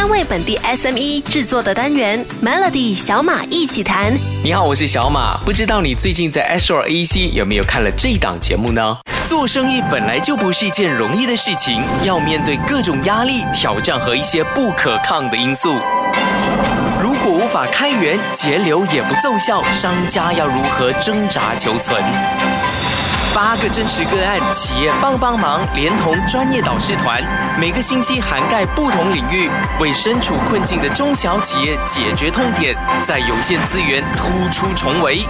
专为本地 SME 制作的单元 Melody 小马一起谈。你好，我是小马。不知道你最近在 Astro AC 有没有看了这档节目呢？做生意本来就不是一件容易的事情，要面对各种压力、挑战和一些不可抗的因素。如果无法开源节流也不奏效，商家要如何挣扎求存？八个真实个案，企业帮帮忙，连同专业导师团，每个星期涵盖不同领域，为身处困境的中小企业解决痛点，在有限资源突出重围。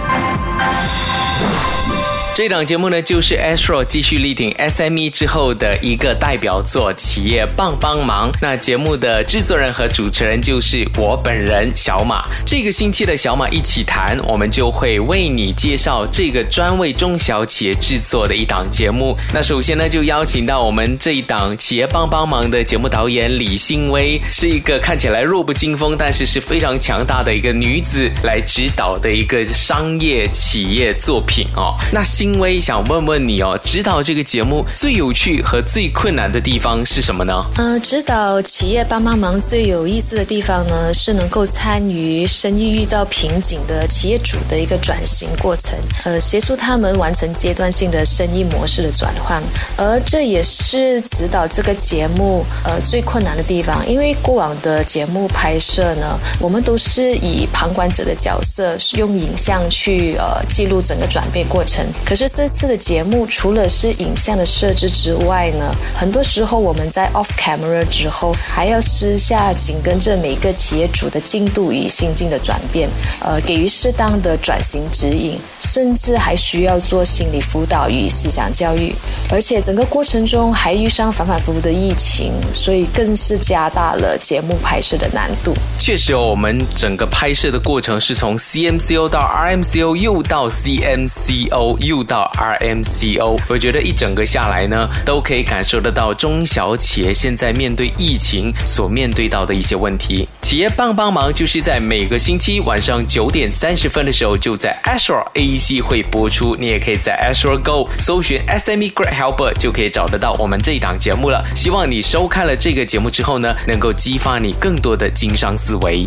这档节目呢，就是 Astro 继续力挺 SME 之后的一个代表作《企业帮帮忙》。那节目的制作人和主持人就是我本人小马。这个星期的小马一起谈，我们就会为你介绍这个专为中小企业制作的一档节目。那首先呢，就邀请到我们这一档《企业帮帮忙》的节目导演李新薇，是一个看起来弱不禁风，但是是非常强大的一个女子来指导的一个商业企业作品哦。那新薇想问问你哦，指导这个节目最有趣和最困难的地方是什么呢？呃，指导企业帮帮忙最有意思的地方呢，是能够参与生意遇到瓶颈的企业主的一个转型过程，呃，协助他们完成阶段性的生意模式的转换，而这也是指导这个节目呃最困难的地方，因为过往的节目拍摄呢，我们都是以旁观者的角色，用影像去呃记录整个转变过程，可是这次的节目除了是影像的设置之外呢，很多时候我们在 off camera 之后，还要私下紧跟着每个企业主的进度与心境的转变，呃，给予适当的转型指引，甚至还需要做心理辅导与思想教育。而且整个过程中还遇上反反复复的疫情，所以更是加大了节目拍摄的难度。确实哦，我们整个拍摄的过程是从 CMCO 到 RMCO，又到 CMCO，又到 RMCO。我觉得一整个下来呢，都可以感受得到中小企业现在面对疫情所面对到的一些问题。企业帮帮忙就是在每个星期晚上九点三十分的时候，就在 Astro AEC 会播出。你也可以在 Astro Go 搜寻 SME Great Helper，就可以找得到我们这一档节目了。希望你收看了这个节目之后呢，能够激发你更多的经商思维。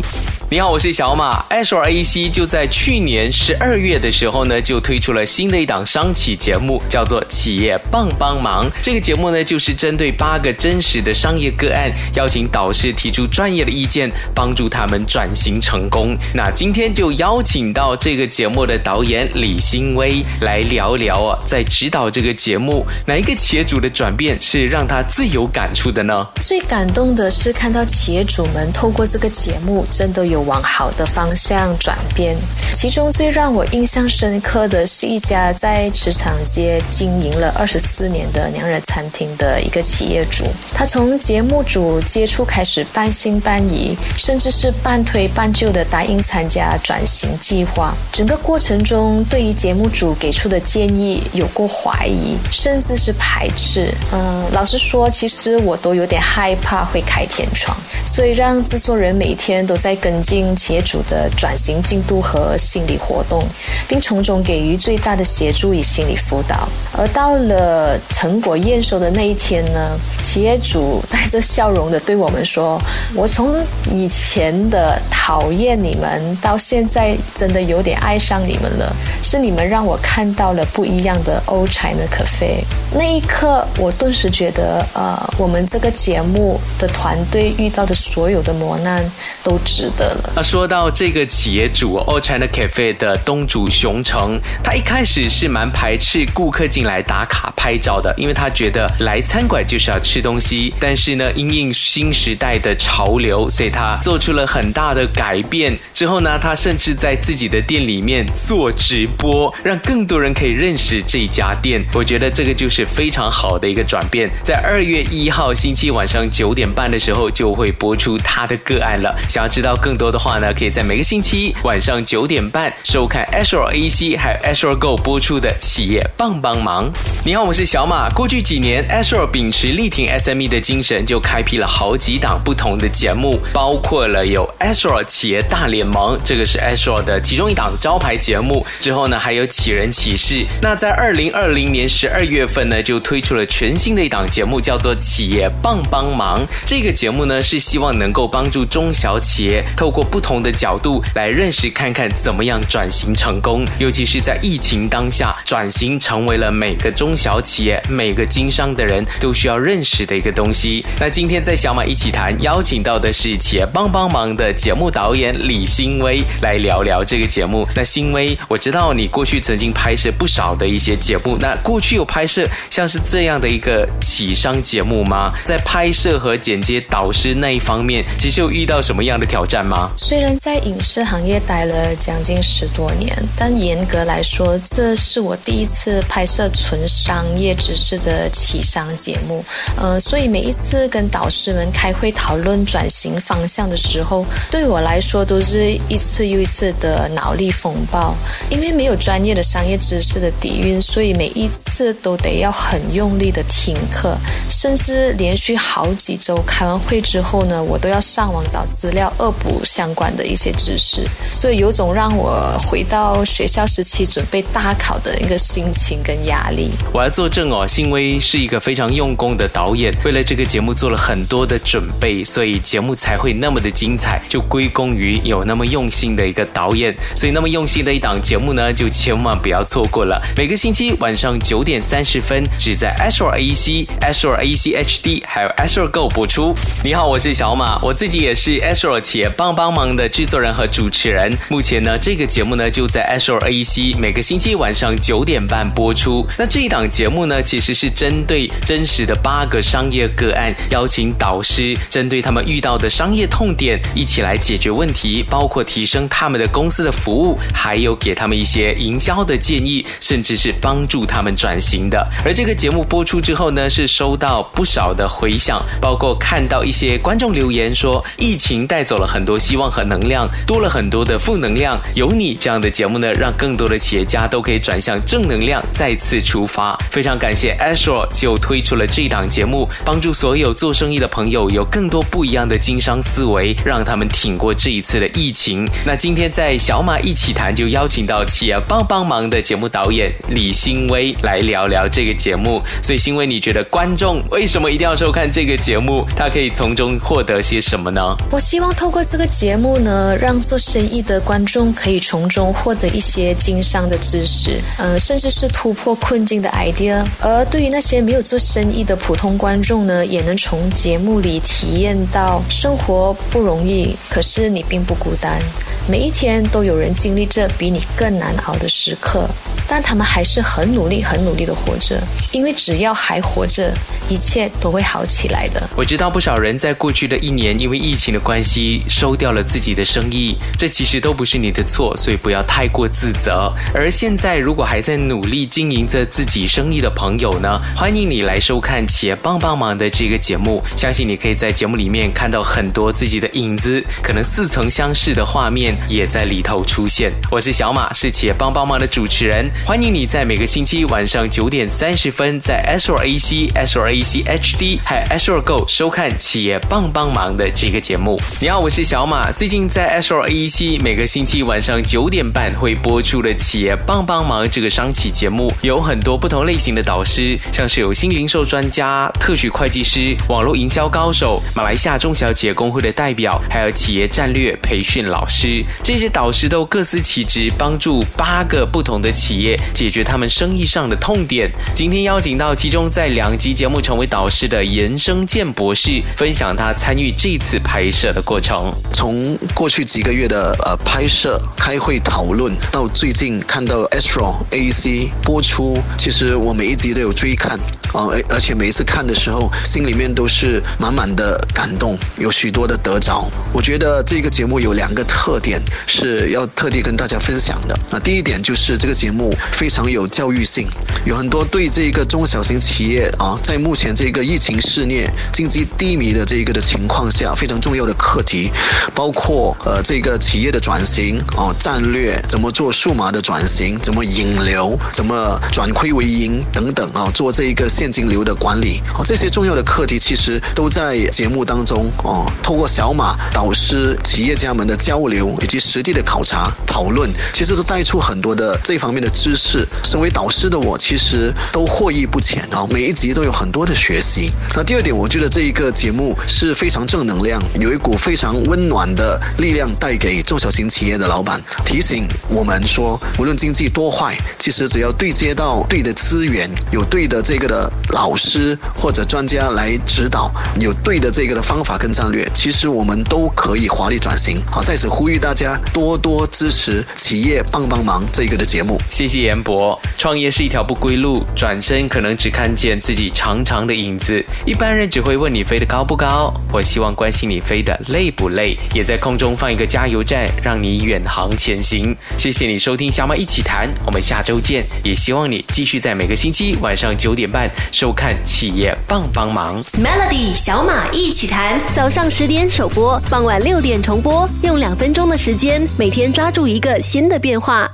你好，我是小马。Astro AEC 就在去年十二月的时候呢，就推出了新的一档商企节目，叫做《企业帮帮忙》。这个节目呢，就是针对八个真实的商业个案，邀请导师提出专业的意见，帮助他们转型成功。那今天就邀请到这个节目的导演李新薇来聊聊啊，在指导这个节目，哪一个企业主的转变是让他最有感触的呢？最感动的是看到企业主们透过这个节目，真的有往好的方向转变。其中最让我印象深刻的是一家在职场街经营了二十四年的娘惹餐厅的一个企业主，他从节目组接触开始半信半疑，甚至是半推半就的答应参加转型计划。整个过程中，对于节目组给出的建议有过怀疑，甚至是排斥。嗯，老实说，其实我都有点害怕会开天窗，所以让制作人每天都在跟进企业主的转型进度和心理活动，并从中给予最大的协助与心理辅导。而到了成果验收的那一天呢，企业主带着笑容的对我们说：“我从以前的讨厌你们，到现在真的有点爱上你们了。是你们让我看到了不一样的 Old China Cafe。”那一刻，我顿时觉得，呃，我们这个节目的团队遇到的所有的磨难都值得了。那说到这个企业主 Old China Cafe 的东主熊成，他一开始是蛮排斥顾客进来打卡拍照的，因为他觉得来餐馆就是要吃东西。但是呢，因应新时代的潮流，所以他做出了很大的改变。之后呢，他甚至在自己的店里面做直播，让更多人可以认识这家店。我觉得这个就是非常好的一个转变。在二月一号星期晚上九点半的时候，就会播出他的个案了。想要知道更多的话呢，可以在每个星期晚上九点半收看 Azure AC 还有 Azure Go 播出的企业帮帮忙。你好，我是小马。过去几年，Azure 秉持力挺 SME 的精神，就开辟了好几档不同的节目，包括了有 ASRO 企业大联盟，这个是 ASRO 的其中一档招牌节目。之后呢，还有启人启事。那在二零二零年十二月份呢，就推出了全新的一档节目，叫做企业帮帮忙。这个节目呢，是希望能够帮助中小企业透过不同的角度来认识看看怎么样转型成功，尤其是在疫情当下，转型成为了每个中小企业、每个经商的人都需要认识的一个东西。那今天在小马一起谈，邀请到的是企业帮帮忙的节目导演李新威来聊聊这个节目。那新威，我知道你过去曾经拍摄不少的一些节目，那过去有拍摄像是这样的一个企商节目吗？在拍摄和剪接导师那一方面，其实有遇到什么样的挑战吗？虽然在影视行业待了将近十多年，但严格来说，这是我第一次拍摄纯商业知识的企商节目。呃，所以每一次跟导师们开会讨论转型方向的时候，对我来说都是一次又一次的脑力风暴。因为没有专业的商业知识的底蕴，所以每一次都得要很用力的听课，甚至连续好几周开完会之后呢，我都要上网找资料恶补相关的一些知识，所以有种让我回到学校时期准备大考的一个心情跟压力。我要作证哦，新威是一个非常用功的导演，为了这个节目做了很多的准备，所以节目才会那么的精彩，就归功于有那么用心的一个导演，所以那么用心的一档节目呢，就千万不要错过了。每个星期晚上九点三十分，只在 Astro AC、Astro AC HD 还有 Astro Go 播出。你好，我是小马，我自己也是 Astro 企业帮帮忙的制作人和主持人。目前呢，这个节目呢就在 Astro AC 每个星期晚上九点半播出。那这一档节目呢，其实是针对真实的八个商业个案，邀请导师针对他们遇到的商业痛重点，一起来解决问题，包括提升他们的公司的服务，还有给他们一些营销的建议，甚至是帮助他们转型的。而这个节目播出之后呢，是收到不少的回响，包括看到一些观众留言说，疫情带走了很多希望和能量，多了很多的负能量。有你这样的节目呢，让更多的企业家都可以转向正能量，再次出发。非常感谢 Astro 就推出了这档节目，帮助所有做生意的朋友有更多不一样的经商思维，为让他们挺过这一次的疫情。那今天在小马一起谈，就邀请到企业帮帮忙的节目导演李新威来聊聊这个节目。所以，新威，你觉得观众为什么一定要收看这个节目？他可以从中获得些什么呢？我希望透过这个节目呢，让做生意的观众可以从中获得一些经商的知识，呃，甚至是突破困境的 idea。而对于那些没有做生意的普通观众呢，也能从节目里体验到生活不容易，可是你并不孤单。每一天都有人经历着比你更难熬的时刻，但他们还是很努力、很努力的活着，因为只要还活着，一切都会好起来的。我知道不少人在过去的一年因为疫情的关系收掉了自己的生意，这其实都不是你的错，所以不要太过自责。而现在如果还在努力经营着自己生意的朋友呢，欢迎你来收看《企业帮帮忙》的这个节目，相信你可以在节目里面看到很多自己的影子，可能似曾相识的画面。也在里头出现。我是小马，是企业帮帮忙的主持人。欢迎你在每个星期晚上九点三十分，在 s r AC、s r AC HD 还有 s r Go 收看企业帮帮忙的这个节目。你好，我是小马。最近在 s r AC 每个星期晚上九点半会播出的企业帮帮忙这个商企节目，有很多不同类型的导师，像是有新零售专家、特许会计师、网络营销高手、马来西亚中小企业工会的代表，还有企业战略培训老师。这些导师都各司其职，帮助八个不同的企业解决他们生意上的痛点。今天邀请到其中在两集节目成为导师的严生健博士，分享他参与这次拍摄的过程。从过去几个月的呃拍摄、开会讨论，到最近看到 Astro AC 播出，其实我每一集都有追看啊，而而且每一次看的时候，心里面都是满满的感动，有许多的得着。我觉得这个节目有两个特点。是要特地跟大家分享的啊！第一点就是这个节目非常有教育性，有很多对这个中小型企业啊，在目前这个疫情肆虐、经济低迷的这个的情况下，非常重要的课题，包括呃这个企业的转型哦，战略怎么做数码的转型，怎么引流，怎么转亏为盈等等啊，做这一个现金流的管理哦，这些重要的课题其实都在节目当中哦，透过小马导师企业家们的交流。以及实地的考察讨论，其实都带出很多的这方面的知识。身为导师的我，其实都获益不浅啊！每一集都有很多的学习。那第二点，我觉得这一个节目是非常正能量，有一股非常温暖的力量带给中小型企业的老板，提醒我们说，无论经济多坏，其实只要对接到对的资源，有对的这个的老师或者专家来指导，有对的这个的方法跟战略，其实我们都可以华丽转型。好，在此呼吁大家多多支持企业帮帮忙这个的节目。谢谢严博。创业是一条不归路，转身可能只看见自己长长的影子。一般人只会问你飞得高不高，我希望关心你飞得累不累，也在空中放一个加油站，让你远航前行。谢谢你收听小马一起谈，我们下周见。也希望你继续在每个星期晚上九点半收看企业帮帮忙。Melody 小马一起谈，早上十点首播，傍晚六点重播，用两分钟的时间，每天抓住一个新的变化。